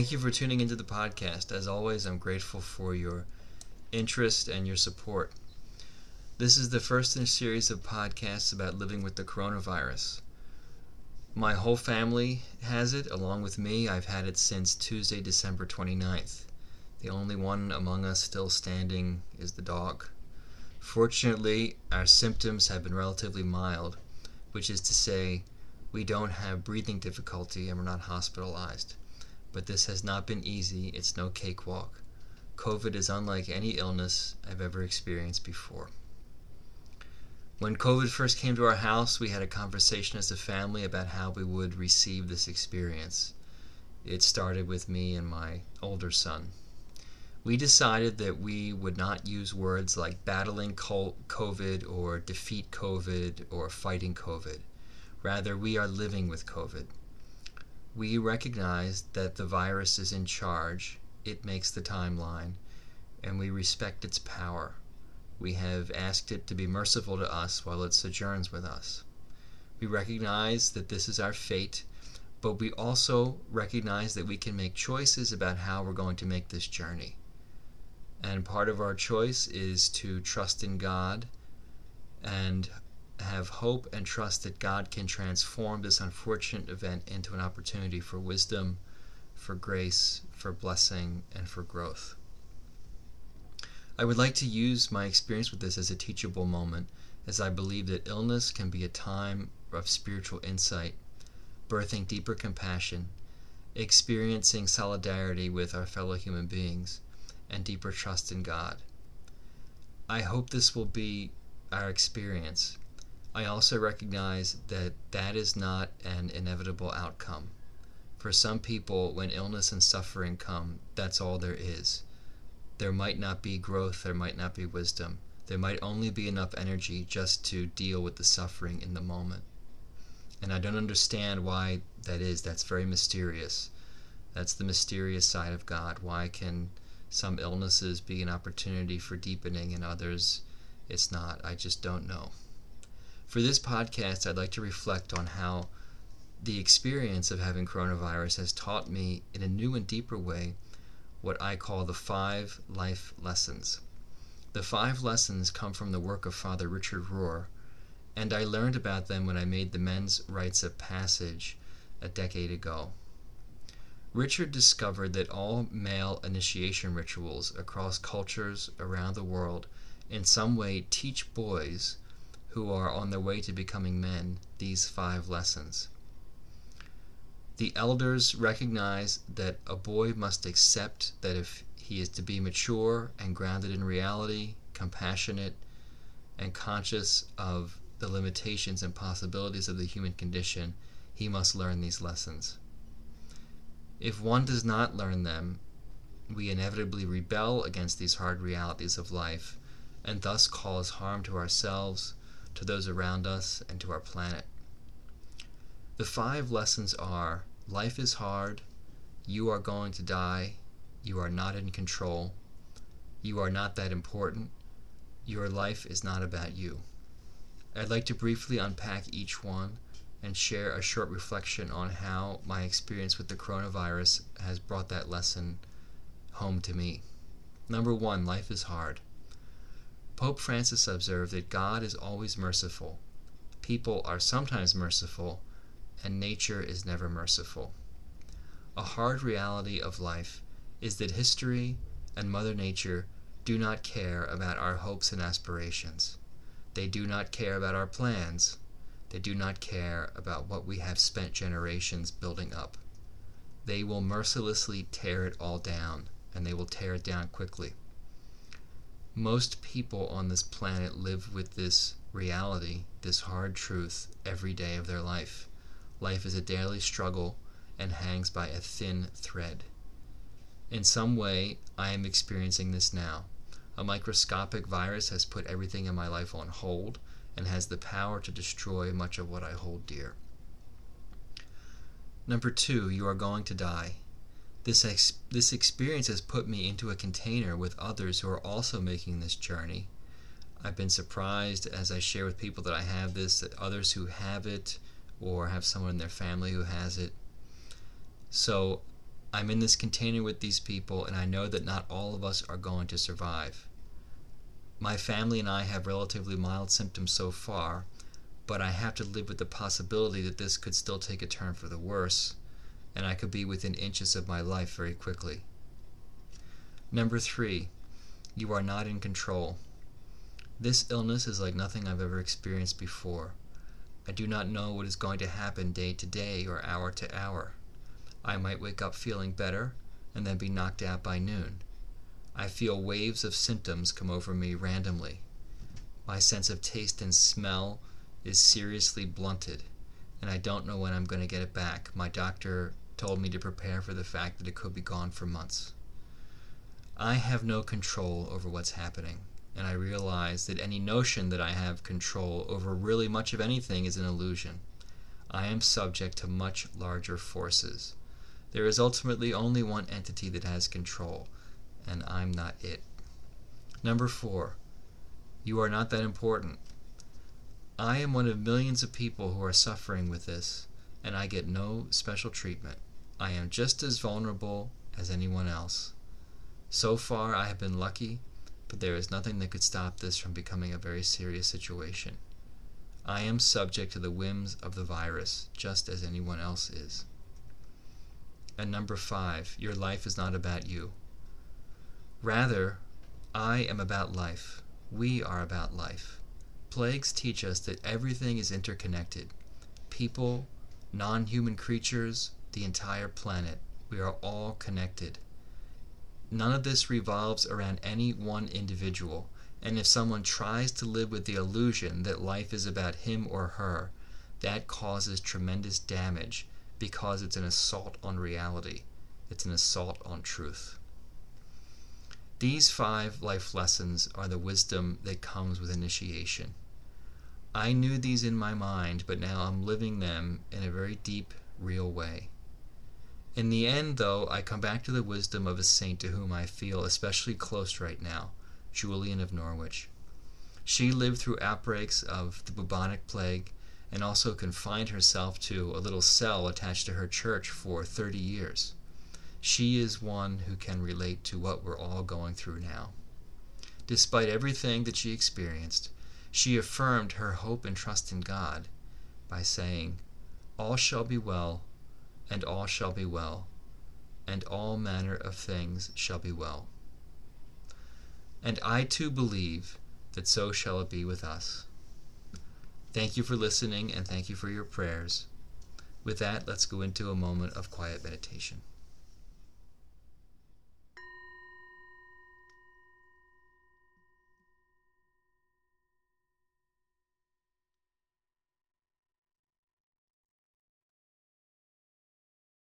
Thank you for tuning into the podcast. As always, I'm grateful for your interest and your support. This is the first in a series of podcasts about living with the coronavirus. My whole family has it, along with me. I've had it since Tuesday, December 29th. The only one among us still standing is the dog. Fortunately, our symptoms have been relatively mild, which is to say, we don't have breathing difficulty and we're not hospitalized. But this has not been easy, it's no cakewalk. COVID is unlike any illness I've ever experienced before. When COVID first came to our house, we had a conversation as a family about how we would receive this experience. It started with me and my older son. We decided that we would not use words like battling COVID or defeat COVID or fighting COVID. Rather, we are living with COVID. We recognize that the virus is in charge, it makes the timeline, and we respect its power we have asked it to be merciful to us while it sojourns with us. We recognize that this is our fate, but we also recognize that we can make choices about how we're going to make this journey. And part of our choice is to trust in God and have hope and trust that God can transform this unfortunate event into an opportunity for wisdom, for grace, for blessing, and for growth. I would like to use my experience with this as a teachable moment, as I believe that illness can be a time of spiritual insight, birthing deeper compassion, experiencing solidarity with our fellow human beings, and deeper trust in God. I hope this will be our experience. I also recognize that that is not an inevitable outcome. For some people, when illness and suffering come, that's all there is there might not be growth, there might not be wisdom. There might only be enough energy just to deal with the suffering in the moment. And I don't understand why that is. That's very mysterious. That's the mysterious side of God. Why can some illnesses be an opportunity for deepening and others it's not? I just don't know. For this podcast, I'd like to reflect on how the experience of having coronavirus has taught me in a new and deeper way what I call the five life lessons. The five lessons come from the work of Father Richard Rohr, and I learned about them when I made the men's rites of passage a decade ago. Richard discovered that all male initiation rituals across cultures around the world in some way teach boys who are on their way to becoming men these five lessons. The elders recognize that a boy must accept that if he is to be mature and grounded in reality, compassionate, and conscious of the limitations and possibilities of the human condition, he must learn these lessons. If one does not learn them, we inevitably rebel against these hard realities of life and thus cause harm to ourselves, to those around us, and to our planet. The five lessons are Life is hard. You are going to die. You are not in control. You are not that important. Your life is not about you. I'd like to briefly unpack each one and share a short reflection on how my experience with the coronavirus has brought that lesson home to me. Number one, life is hard. Pope Francis observed that God is always merciful. People are sometimes merciful, and nature is never merciful. A hard reality of life is that history and Mother Nature do not care about our hopes and aspirations. They do not care about our plans. They do not care about what we have spent generations building up. They will mercilessly tear it all down, and they will tear it down quickly. Most people on this planet live with this reality, this hard truth, every day of their life. Life is a daily struggle and hangs by a thin thread. In some way, I am experiencing this now. A microscopic virus has put everything in my life on hold and has the power to destroy much of what I hold dear. Number two, you are going to die. This, ex- this experience has put me into a container with others who are also making this journey. I've been surprised as I share with people that I have this, that others who have it or have someone in their family who has it. So I'm in this container with these people, and I know that not all of us are going to survive. My family and I have relatively mild symptoms so far, but I have to live with the possibility that this could still take a turn for the worse, and I could be within inches of my life very quickly. Number three, you are not in control. This illness is like nothing I've ever experienced before. I do not know what is going to happen day to day or hour to hour. I might wake up feeling better and then be knocked out by noon. I feel waves of symptoms come over me randomly. My sense of taste and smell is seriously blunted, and I don't know when I'm going to get it back. My doctor told me to prepare for the fact that it could be gone for months. I have no control over what's happening, and I realize that any notion that I have control over really much of anything is an illusion. I am subject to much larger forces. There is ultimately only one entity that has control, and I'm not it. Number four, you are not that important. I am one of millions of people who are suffering with this, and I get no special treatment. I am just as vulnerable as anyone else. So far, I have been lucky, but there is nothing that could stop this from becoming a very serious situation. I am subject to the whims of the virus, just as anyone else is. And number five, your life is not about you. Rather, I am about life. We are about life. Plagues teach us that everything is interconnected people, non human creatures, the entire planet. We are all connected. None of this revolves around any one individual, and if someone tries to live with the illusion that life is about him or her, that causes tremendous damage because it's an assault on reality. It's an assault on truth. These five life lessons are the wisdom that comes with initiation. I knew these in my mind, but now I'm living them in a very deep, real way. In the end, though, I come back to the wisdom of a saint to whom I feel especially close right now, Julian of Norwich. She lived through outbreaks of the bubonic plague and also confined herself to a little cell attached to her church for 30 years. She is one who can relate to what we're all going through now. Despite everything that she experienced, she affirmed her hope and trust in God by saying, All shall be well, and all shall be well, and all manner of things shall be well. And I too believe that so shall it be with us. Thank you for listening and thank you for your prayers. With that, let's go into a moment of quiet meditation.